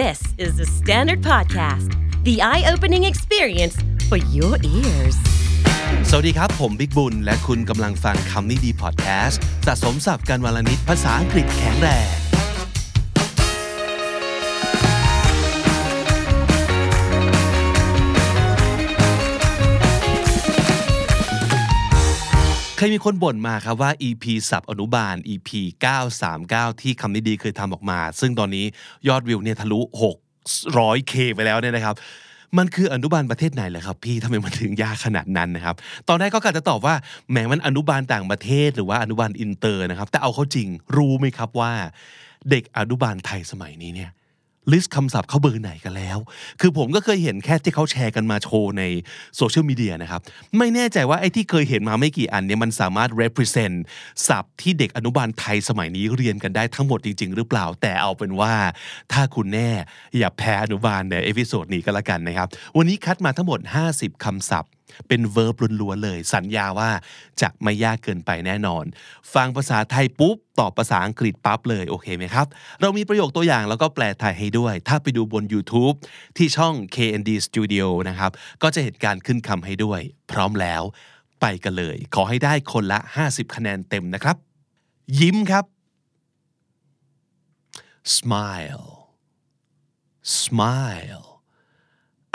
This is the Standard Podcast, the eye opening experience for your ears. สวัสดีครับ ผมบิ๊กบุญ และคุณกำลังฟังคำนี้ดีพอดแคสต์สะสมสับการวลนิดภาษาอังกฤษแข็งแรง ยมีคนบ่นมาครับว่า EP สับอนุบาล EP 939 ที่คำนี้ดีเคยทำออกมา ซึ่งตอนนี้ยอดวิวเนี่ยทะลุ 600k ไปแล้วเนี่ยนะครับ มันคืออนุบาลประเทศไหนเหรอครับพี่ทำไมมันถึงยากขนาดนั้นนะครับ ตอนแรกก็กะจะตอบว่าแหมมันอนุบาลต่างประเทศหรือว่าอนุบาลอินเตอร์นะครับ แต่เอาเข้าจริงรู้ไหมครับว่า เด็กอนุบาลไทยสมัยนี้เนี่ย list คำศัพท์เขาเบอร์ไหนกันแล้ว คือผมก็เคยเห็นแค่ที่เขาแชร์กันมาโชว์ในโซเชียลมีเดียนะครับ ไม่แน่ใจว่าไอ้ที่เคยเห็นมาไม่กี่อันเนี่ยมันสามารถ represent ศัพท์ที่เด็กอนุบาลไทยสมัยนี้เรียนกันได้ทั้งหมดจริง ๆ หรือเปล่า แต่เอาเป็นว่า ถ้าคุณแน่อย่าแพ้อนุบาลใน episode นี้ก็แล้วกันนะครับ วันนี้คัดมาทั้งหมด 50คำศัพท์ เป็น verb ล้วนๆเลย สัญญาว่าจะไม่ยากเกินไปแน่นอน ฟังภาษาไทยปุ๊บตอบภาษาอังกฤษปั๊บเลยโอเคไหมครับ เรามีประโยคตัวอย่างแล้วก็แปลไทยให้ด้วย ถ้าไปดูบน YouTube ที่ช่อง KND Studio นะครับ ก็จะเห็นการขึ้นคำให้ด้วย พร้อมแล้วไปกันเลย ขอให้ได้คนละ 50 คะแนนเต็มนะครับ ยิ้มครับ smile smile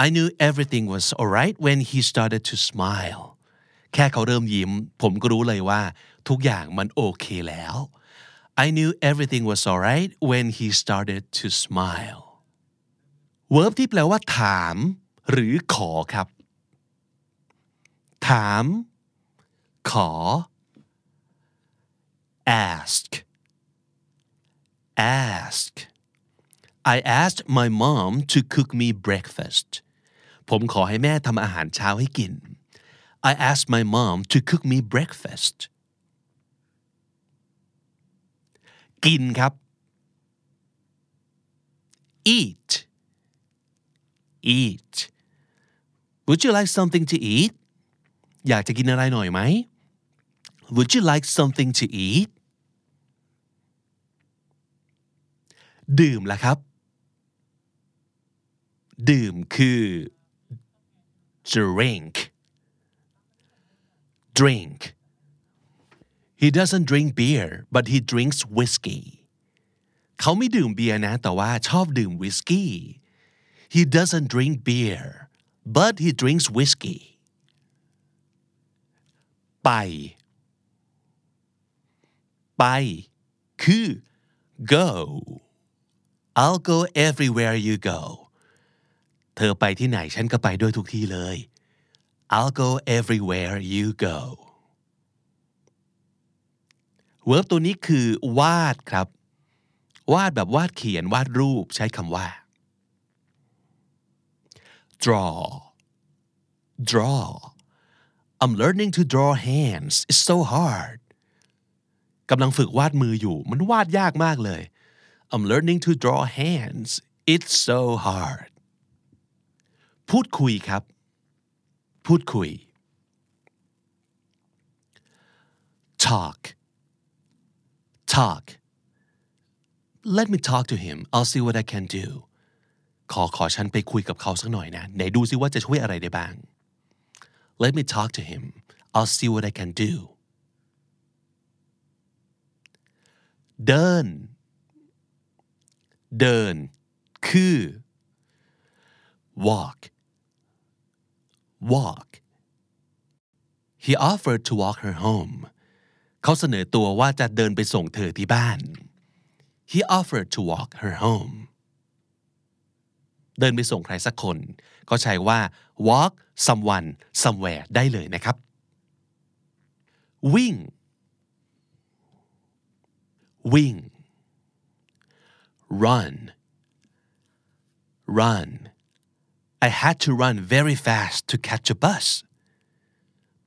I knew everything was alright when he started to smile แค่เขาเริ่มยิ้ม ผมก็รู้เลยว่า ทุกอย่างมันโอเคแล้ว I knew everything was alright when he started to smile verb ที่แปลว่า ถาม หรือขอครับ ถาม ขอ ask ask I asked my mom to cook me breakfast ผมขอให้แม่ทำอาหารเช้าให้กิน I asked my mom to cook me breakfast กินครับ eat eat Would you like something to eat อยากจะกินอะไรหน่อยไหม Would you like something to eat ดื่มละครับ ดื่มคือ drink drink he doesn't drink beer but he drinks whiskey เขาไม่ดื่มเบียร์นะ แต่ว่าชอบดื่มวิสกี้ he doesn't drink beer but he drinks whiskey ไป ไป คือ go I'll go everywhere you go เธอไปที่ไหนฉันก็ไปด้วยทุกที่เลย I'll go everywhere you go verb ตัวนี้คือ วาดครับ วาดแบบวาดเขียนวาดรูปใช้คำว่า draw draw I'm learning to draw hands it's so hard กำลังฝึกวาดมืออยู่ มันวาดยากมากเลย I'm learning to draw hands it's so hard พูดคุยครับ พูดคุย talk talk let me talk to him I'll see what I can do ขอขอฉันไปคุยกับเขาสักหน่อยนะไหนดูซิว่าจะช่วยอะไรได้บ้าง let me talk to him I'll see what I can do เดิน เดิน คือ walk walk he offered to walk her home เขาเสนอตัวว่าจะเดินไปส่งเธอที่บ้าน he offered to walk her home เดินไปส่งใครสักคน ก็ใช้ว่า walk someone somewhere ได้เลยนะครับ วิ่ง วิ่ง run run I had to run very fast to catch a bus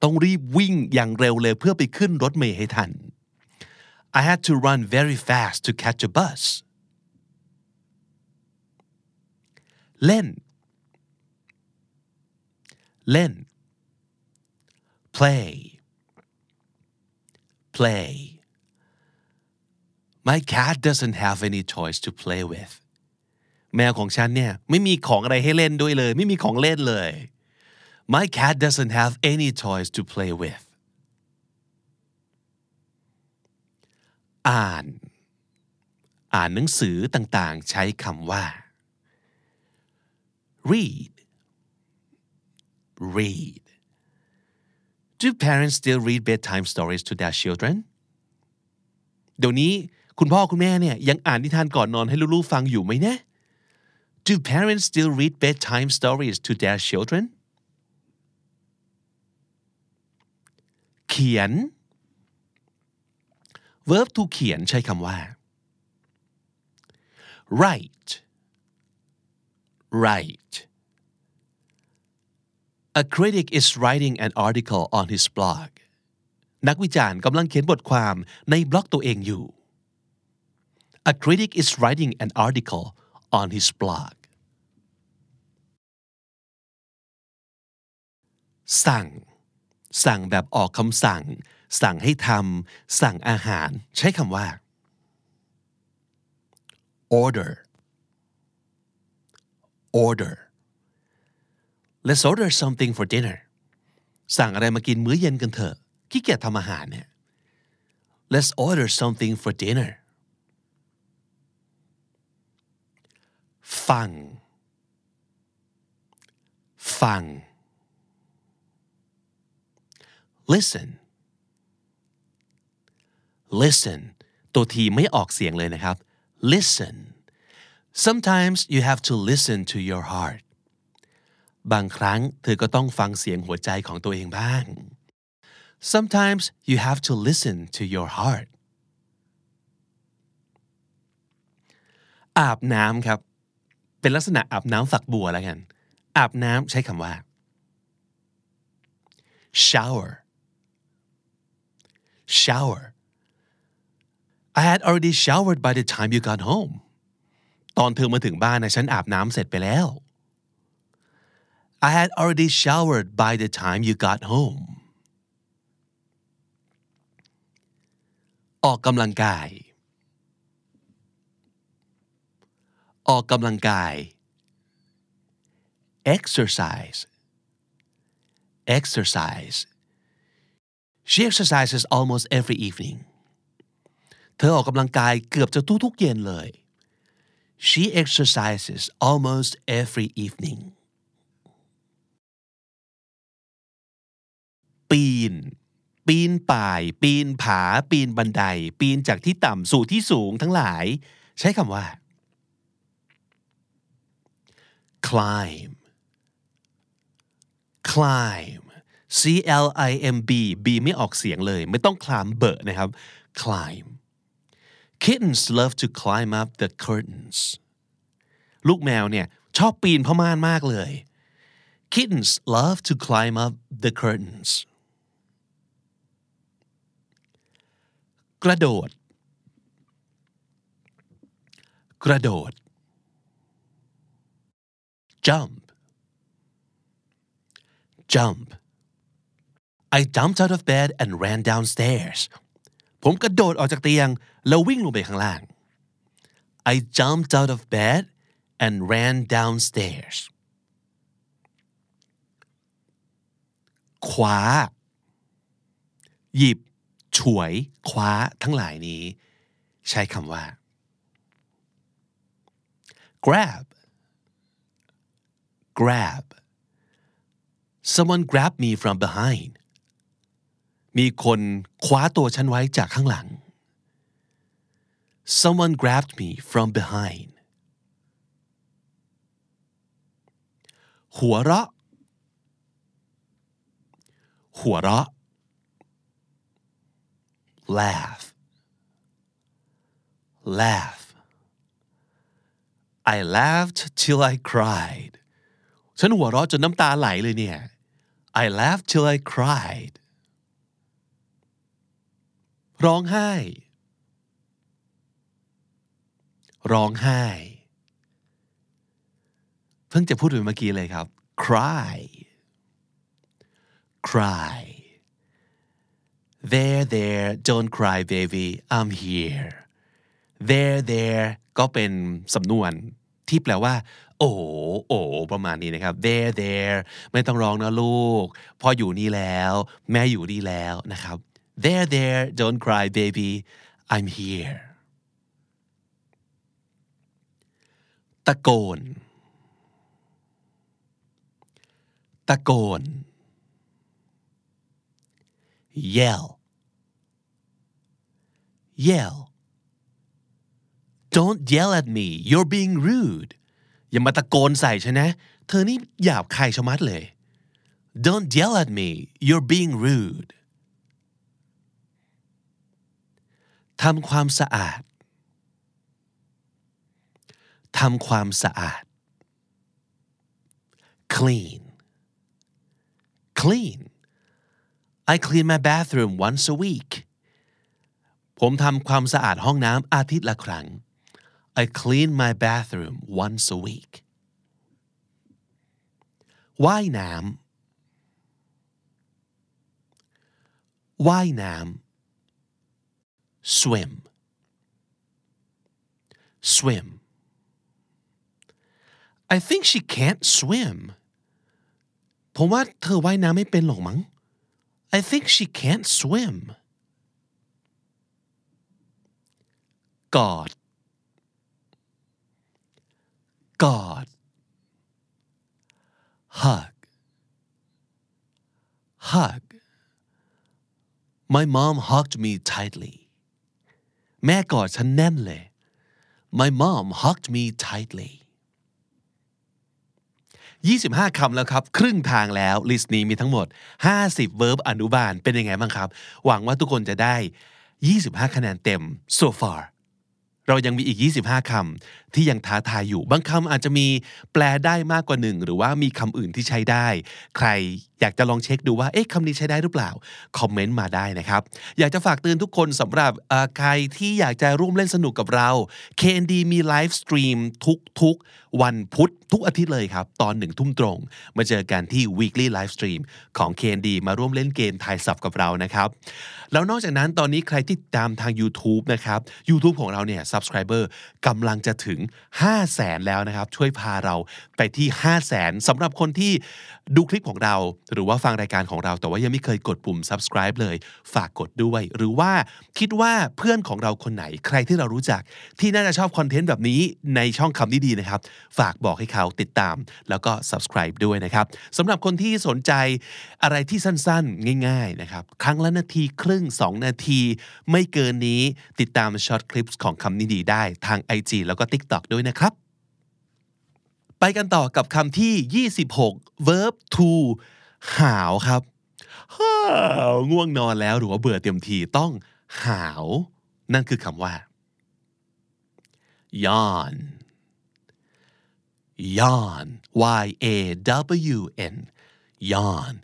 ต้องรีบวิ่งอย่างเร็วเลยเพื่อไปขึ้นรถเมล์ให้ทัน I had to run very fast to catch a bus เล่น เล่น play play My cat doesn't have any toys to play with แมวของฉันเนี่ยไม่มีของอะไรให้เล่นด้วยเลย ไม่มีของเล่นเลย My cat doesn't have any toys to play with อ่าน อ่านหนังสือต่างๆ ใช้คำว่า read read Do parents still read bedtime stories to their children เดี๋ยวนี้คุณพ่อคุณแม่เนี่ยยังอ่านนิทานก่อนนอนให้ลูกๆฟังอยู่ไหมนะ Do parents still read bedtime stories to their children เขียน verb to เขียนใช้คำว่า write write A critic is writing an article on his blog นักวิจารณ์กำลังเขียนบทความในบล็อกตัวเองอยู่ A critic is writing an article on his blog สั่ง สั่งแบบออกคำสั่ง สั่งให้ทำสั่งอาหาร ใช้คำว่า order order let's order something for dinner สั่งอะไรมากินมื้อเย็นกันเถอะขี้เกียจทำอาหารเนี่ย let's order something for dinner ฟัง ฟัง listen listen ตัวทีไม่ออกเสียงเลยนะครับ listen sometimes you have to listen to your heart บางครั้งเธอก็ต้องฟังเสียงหัวใจของตัวเองบ้าง sometimes you have to listen to your heart อาบน้ำครับ เป็นลักษณะอาบน้ำฝักบัวแล้วกัน อาบน้ำใช้คำว่า shower shower I had already showered by the time you got home ตอนเธอมาถึงบ้านนะฉันอาบน้ำเสร็จไปแล้ว I had already showered by the time you got home ออกกำลังกาย ออกกำลังกาย exercise exercise she exercises almost every evening เธอออกกำลังกายเกือบจะทุกๆเย็นเลย she exercises almost every evening ปีน ปีนป่าย ปีนผา ปีนบันได ปีนจากที่ต่ำสู่ที่สูงทั้งหลาย ใช้คำว่า climb climb C L I M B B ไม่ออกเสียงเลย ไม่ต้องคลามเบอร์นะครับ climb kittens love to climb up the curtains ลูกแมวเนี่ยชอบปีนผ้าม่านมากเลย kittens love to climb up the curtains กระโดด กระโดด jump jump I jumped out of bed and ran downstairs ผมกระโดดออกจากเตียง แล้ววิ่งลงไปข้างล่าง I jumped out of bed and ran downstairs คว้า หยิบ ฉวย คว้าทั้งหลายนี้ ใช้คำว่า grab grab someone grabbed me from behind มีคนคว้าตัวฉันไว้จากข้างหลัง someone grabbed me from behind หัวเราะ หัวเราะ laugh laugh I laughed till I cried ฉันหัวเราะจนน้ำตาไหลเลยเนี่ย I laughed till I cried ร้องไห้ ร้องไห้ เพิ่งจะพูดไปเมื่อกี้เลยครับ cry cry there there don't cry baby I'm here there there ก็เป็นสำนวนที่แปลว่า โอ้โอ้ประมาณนี้นะครับ there there ไม่ต้องร้องนะลูก พ่ออยู่นี่แล้ว แม่อยู่นี่แล้วนะครับ there there don't cry baby I'm here ตะโกน ตะโกน yell yell don't yell at me you're being rude อย่ามาตะโกนใส่ฉันนะ เธอนี่หยาบคายชะมัดเลย don't yell at me you're being rude ทำความสะอาดทำความสะอาด clean clean I clean my bathroom once a week ผมทำความสะอาดห้องน้ำอาทิตย์ละครั้ง I clean my bathroom once a week ว่ายน้ำว่ายน้ำ swim swim I think she can't swim ผมว่าเธอว่ายน้ำไม่เป็นหรอกมั้ง I think she can't swim กอด กอด hug hug My mom hugged me tightly แม่กอดฉันแน่นเลย My mom hugged me tightly 25 คำแล้วครับ ครึ่งทางแล้ว ลิสต์นี้มีทั้งหมด 50 verb อนุบาลเป็นยังไงบ้างครับ หวังว่าทุกคนจะได้ 25 คะแนนเต็ม so far เรายังมีอีก 25คำที่ยังท้าทายอยู่ บางคำอาจจะมีแปลได้มากกว่าหนึ่งหรือว่ามีคำอื่นที่ใช้ได้ ใครอยากจะลองเช็คดูว่าเอ๊ะคำนี้ใช้ได้หรือเปล่า คอมเมนต์มาได้นะครับ อยากจะฝากเตือนทุกคนสำหรับใครที่อยากจะร่วมเล่นสนุกกับเรา KND มีไลฟ์สตรีมทุกๆ วันพุธทุกอาทิตย์เลยครับ ตอนหนึ่งทุ่มตรง มาเจอกันที่ weekly live stream ของ KND มาร่วมเล่นเกมทายศัพท์กับเรานะครับ แล้วนอกจากนั้นตอนนี้ใครที่ตามทาง YouTube นะครับ YouTube ของเราเนี่ย subscriber กำลังจะถึง 5 0 0แสนแล้วนะครับ ช่วยพาเราไปที่ 5 0 0แสนสำหรับคนที่ดูคลิปของเรา หรือว่าฟังรายการของเรา แต่ว่ายังไม่เคยกดปุ่ม subscribe เลย ฝากกดด้วย หรือว่าคิดว่าเพื่อนของเราคนไหน ใครที่เรารู้จัก ที่น่าจะชอบคอนเทนต์แบบนี้ในช่องคำนี้ดีนะครับ ฝากบอกให้เขาติดตาม แล้วก็ subscribe ด้วยนะครับสำหรับคนที่สนใจอะไรที่สั้นๆ ง่าย ๆนะครับ ครั้งละนาทีครึ่งง 2 นาที ไม่เกินนี้ติดตามช็อตคลิปของคำนี้ดีได้ทาง IG แล้วก็ TikTok ด้วยนะครับ ไปกันต่อกับคำที่ 26 verb to หาวครับฮ่าง่วงนอนแล้วหรือว่าเบื่อเต็มทีต้องหาว นั่นคือคำว่า yawn yawn y a w n yawn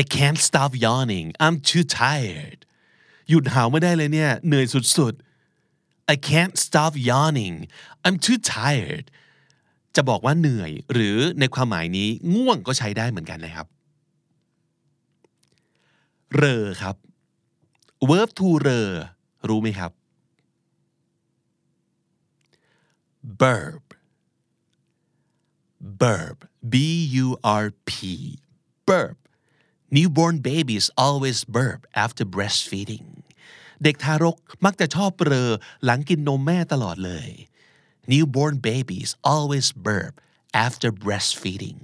I can't stop yawning I'm too tired หยุดหาวไม่ได้เลยเนี่ย เหนื่อยสุดๆ I can't stop yawning I'm too tired จะบอกว่าเหนื่อย หรือในความหมายนี้ง่วงก็ใช้ได้เหมือนกันนะครับ เรอครับ verb to เรอรู้ไหมครับ burp burp b u r p burp newborn babies always burp after breastfeeding เด็กทารกมักจะชอบเรอหลังกินนมแม่ตลอดเลย newborn babies always burp after breastfeeding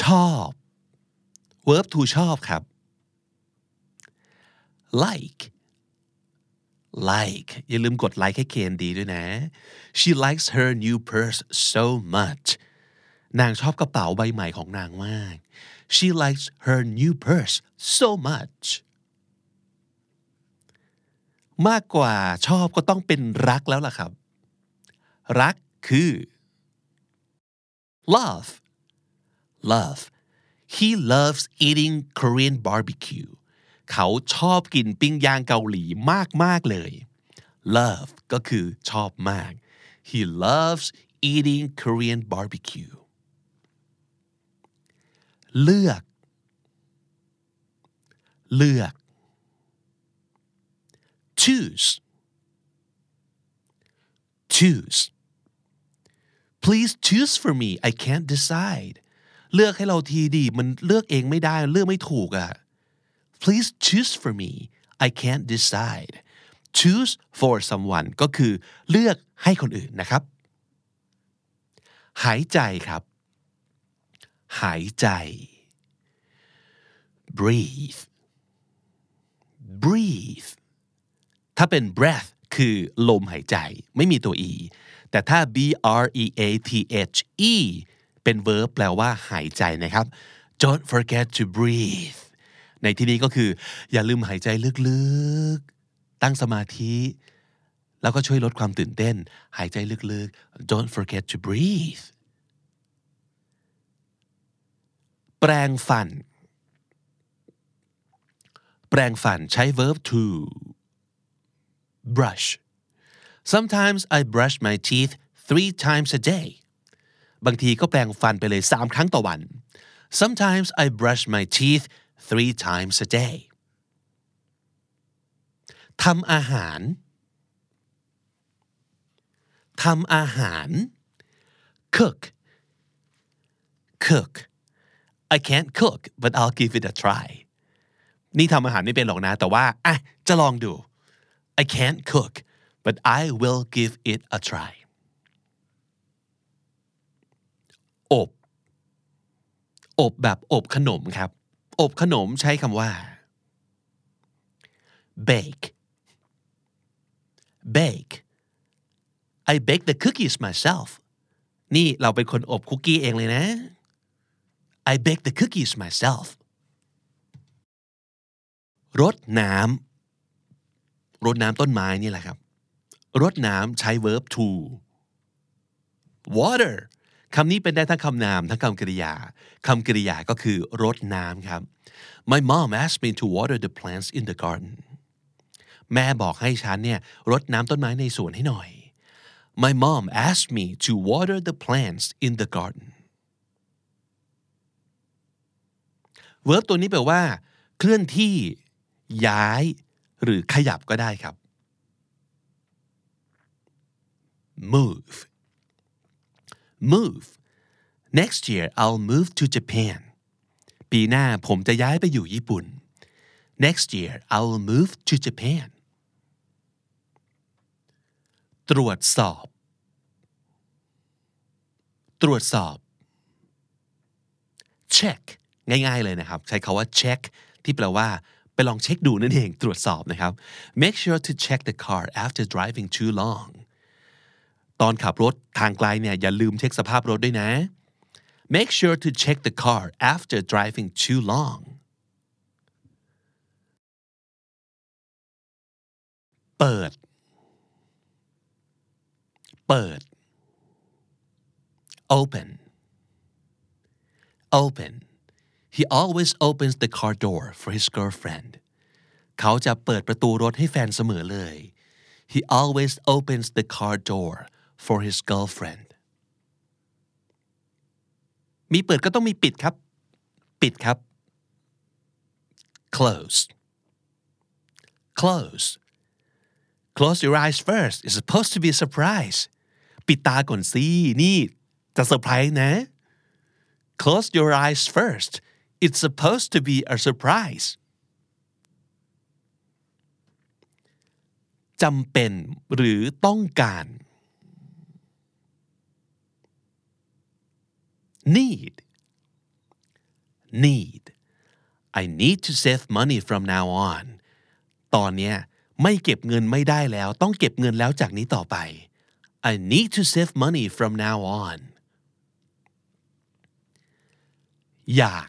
ชอบ verb to ชอบครับ like like อย่าลืมกดไลค์ให้เคนดีด้วยนะ she likes her new purse so much นางชอบกระเป๋าใบใหม่ของนางมาก she likes her new purse so much มากกว่าชอบก็ต้องเป็นรักแล้วล่ะครับ รักคือ love love he loves eating Korean barbecue เขาชอบกินปิ้งย่างเกาหลีมากๆเลย love ก็คือชอบมาก he loves eating Korean barbecue เลือก เลือก choose choose please choose for me I can't decide เลือกให้เราทีดีมันเลือกเองไม่ได้เลือกไม่ถูกอะ please choose for me I can't decide choose for someone ก็คือเลือกให้คนอื่นนะครับ หายใจครับ หายใจ breathe breathe ถ้าเป็น breath คือลมหายใจไม่มีตัว e แต่ถ้า b r e a t h e เป็น verb แปลว่าหายใจนะครับ don't forget to breathe ในที่นี้ก็คือ อย่าลืมหายใจลึกๆ ตั้งสมาธิ แล้วก็ช่วยลดความตื่นเต้น หายใจลึกๆ don't forget to breathe แปรงฟัน แปรงฟันใช้ verb to brush sometimes I brush my teeth three times a day บางทีก็แปรงฟันไปเลยสามครั้งต่อวัน sometimes I brush my teeth three times a day ทำอาหาร ทำอาหาร cook cook I can't cook but I'll give it a try นี่ทำอาหารไม่เป็นหรอกนะ แต่ว่าอะจะลองดู I can't cook but I will give it a try อบอบแบบอบขนมครับ อบขนมใช้คำว่า bake bake I bake the cookies myself นี่เราเป็นคนอบคุกกี้เองเลยนะ I bake the cookies myself รดน้ำรดน้ำต้นไม้นี่แหละครับรดน้ำใช้ verb to water คำนี้เป็นได้ทั้งคำนามทั้งคำกริยาคำกริยาก็คือรดน้ำครับ My mom asked me to water the plants in the garden แม่บอกให้ฉันเนี่ยรดน้ำต้นไม้ในสวนให้หน่อย My mom asked me to water the plants in the garden verb ตัวนี้แปลว่า เคลื่อนที่ย้าย หรือขยับก็ได้ครับ move move next year I'll move to Japan ปีหน้าผมจะย้ายไปอยู่ญี่ปุ่น next year I'll move to Japan ตรวจสอบ ตรวจสอบ check ง่ายๆเลยนะครับ ใช้คาว่า check ที่แปลว่าไปลองเช็คดูนั่นเองตรวจสอบนะครับ make sure to check the car after driving too long ตอนขับรถทางไกลเนี่ยอย่าลืมเช็คสภาพรถด้วยนะ make sure to check the car after driving too long เปิด เปิด open open he always opens the car door for his girlfriend เขาจะเปิดประตูรถให้แฟนเสมอเลย he always opens the car door for his girlfriend มีเปิดก็ต้องมีปิดครับ ปิดครับ close close close your eyes first it's supposed to be a surprise ปิดตาก่อนสินี่จะเซอร์ไพรส์นะ close your eyes first it's supposed to be a surprise จำเป็นหรือต้องการ need need I need to save money from now on ตอนเนี้ยไม่เก็บเงินไม่ได้แล้ว ต้องเก็บเงินแล้วจากนี้ต่อไป I need to save money from now on อยาก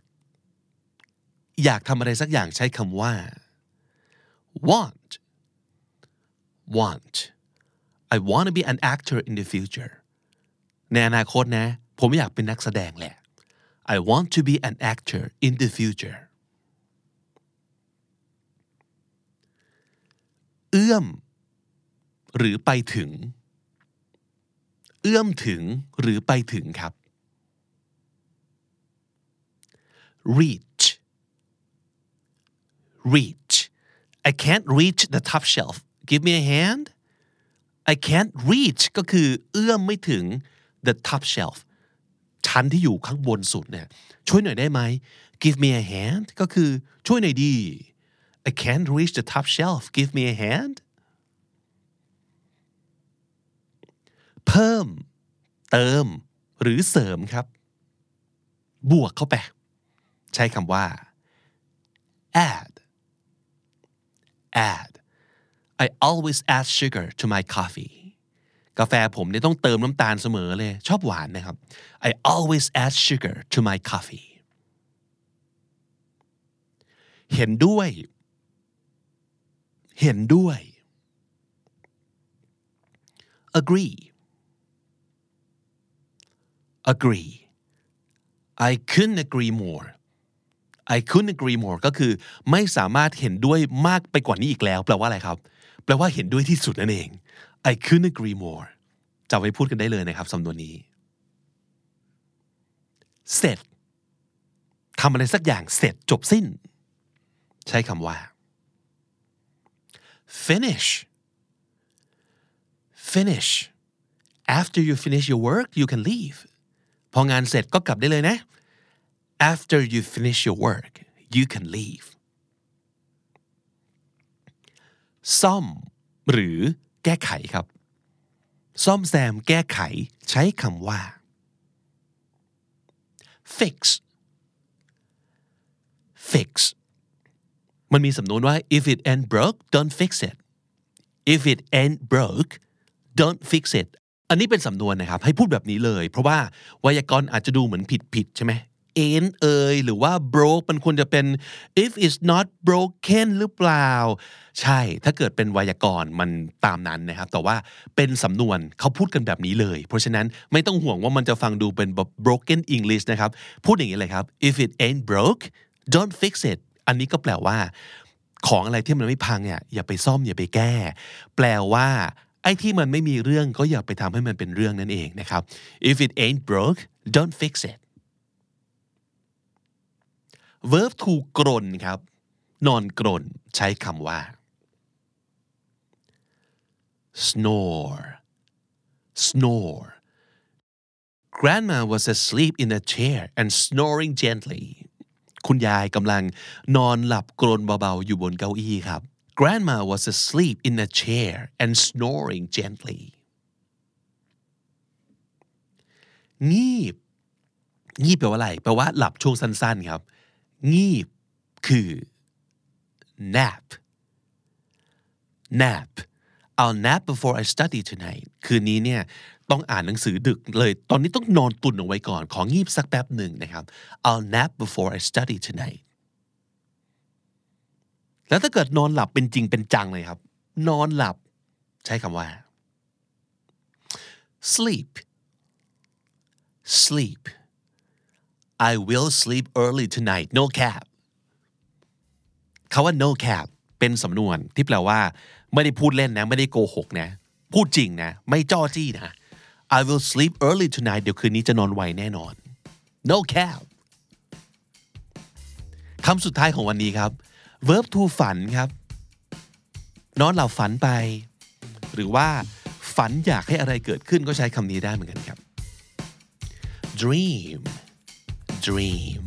อยากทำอะไรสักอย่างใช้คำว่า want want I want to be an actor in the future ในอนาคตนะ ผมอยากเป็นนักแสดงแหละ I want to be an actor in the future เอื้อม หรือไปถึง เอื้อมถึงหรือไปถึงครับ reach reach I can't reach the top shelf give me a hand I can't reach ก็คือเอื้อมไม่ถึง the top shelf ชั้นที่อยู่ข้างบนสุดเนี่ยช่วยหน่อยได้ไหม give me a hand ก็คือช่วยหน่อยดี I can't reach the top shelf give me a hand เพิ่ม เติม หรือเสริมครับ บวกเข้าไป ใช้คำว่า add add I always add sugar to my coffee กาแฟผมเนี่ยต้องเติมน้ำตาลเสมอเลย ชอบหวานนะครับ I always add sugar to my coffee เห็นด้วย เห็นด้วย agree agree I couldn't agree more I couldn't agree more ก็คือไม่สามารถเห็นด้วยมากไปกว่านี้อีกแล้ว แปลว่าอะไรครับ แปลว่าเห็นด้วยที่สุดนั่นเอง I couldn't agree more จะไว้พูดกันได้เลยนะครับสำนวนนี้ เสร็จทำอะไรสักอย่างเสร็จจบสิ้น ใช้คำว่า finish finish after you finish your work you can leave พองานเสร็จก็กลับได้เลยนะ after you finish your work you can leave ซ่อม หรือแก้ไขครับ ซ่อมแซมแก้ไขใช้คำว่า fix fix มันมีสำนวนว่า if it ain't broke don't fix it if it ain't broke don't fix it อันนี้เป็นสำนวนนะครับ ให้พูดแบบนี้เลย เพราะว่าไวยากรณ์อาจจะดูเหมือนผิดผิดใช่ไหม ain't เอยหรือว่า broke มันควรจะเป็น if it's not broken หรือเปล่า ใช่ถ้าเกิดเป็นไวยากรณ์มันตามนั้นนะครับ แต่ว่าเป็นสำนวนเขาพูดกันแบบนี้เลย เพราะฉะนั้นไม่ต้องห่วงว่ามันจะฟังดูเป็นแบบ broken English นะครับ พูดอย่างนี้เลยครับ if it ain't broke don't fix it อันนี้ก็แปลว่า ของอะไรที่มันไม่พังเนี่ยอย่าไปซ่อมอย่าไปแก้ แปลว่าไอ้ที่มันไม่มีเรื่องก็อย่าไปทำให้มันเป็นเรื่องนั่นเองนะครับ if it ain't broke don't fix it verb to กรนครับ นอนกรนใช้คำว่า snore snore grandma was asleep in a chair and snoring gently คุณยายกำลังนอนหลับกรนเบาๆอยู่บนเก้าอี้ครับ grandma was asleep in a chair and snoring gently งีบ งีบแปลว่าอะไร แปลว่าหลับช่วงสั้นๆครับ งีบคือ nap nap I'll nap before I study tonight คืนนี้เนี่ยต้องอ่านหนังสือดึกเลย ตอนนี้ต้องนอนตุนเอาไว้ก่อน ของีบสักแป๊บหนึ่งนะครับ I'll nap before I study tonight แล้วถ้าเกิดนอนหลับเป็นจริงเป็นจังเลยครับ นอนหลับ ใช้คำว่า sleep sleep I will sleep early tonight no cap คาว่า no cap เป็นสำนวนที่แปลว่า ไม่ได้พูดเล่นนะ ไม่ได้โกหกนะ พูดจริงนะ ไม่จ้อจี้นะ I will sleep early tonight เดี๋ยวคืนนี้จะนอนไวแน่นอน no cap คำสุดท้ายของวันนี้ครับ verb to ฝันครับ นอนหลับฝันไป หรือว่าฝันอยากให้อะไรเกิดขึ้นก็ใช้คำนี้ได้เหมือนกันครับ dream dream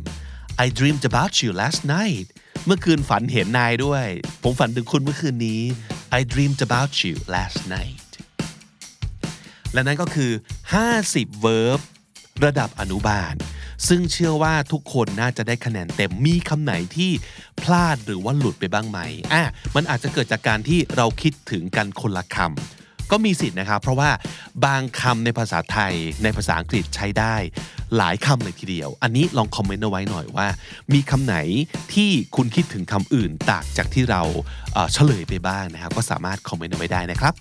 I dreamed about you last night เมื่อคืนฝันเห็นนายด้วย ผมฝันถึงคุณเมื่อคืนนี้ I dreamed about you last night และนั่นก็คือ 50 verb ระดับอนุบาล ซึ่งเชื่อว่าทุกคนน่าจะได้คะแนนเต็ม มีคำไหนที่พลาดหรือว่าหลุดไปบ้างไหมอะมันอาจจะเกิดจากการที่เราคิดถึงกันคนละคำ ก็มีสิทธิ์นะครับ เพราะว่าบางคำในภาษาไทยในภาษาอังกฤษใช้ได้หลายคำเลยทีเดียว อันนี้ลองคอมเมนต์เอาไว้หน่อยว่า มีคำไหนที่คุณคิดถึงคำอื่นต่างจากที่เราเฉลยไปบ้างนะครับ ก็สามารถคอมเมนต์เอาไว้ได้นะครับ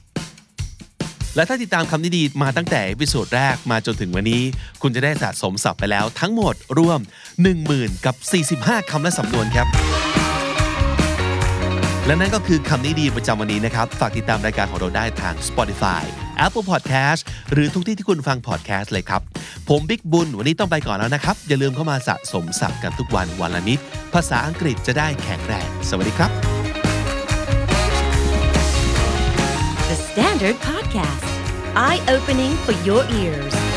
และถ้าติดตามคำนี้ดีมาตั้งแต่ episode แรกมาจนถึงวันนี้ คุณจะได้สะสมศัพท์ไปแล้วทั้งหมดรวม 10,000 กับ 45 คำและสำนวนครับ และนั่นก็คือคำนี้ดีประจำวันนี้นะครับ ฝากติดตามรายการของเราได้ทาง Spotify Apple Podcast หรือทุกที่ที่คุณฟัง podcast เลยครับ ผมบิ๊กบุญวันนี้ต้องไปก่อนแล้วนะครับ อย่าลืมเข้ามาสะสมศัพท์กันทุกวันวันละนิด ภาษาอังกฤษจะได้แข็งแรง สวัสดีครับ The Standard Podcast. Podcast Eye Opening for Your Ears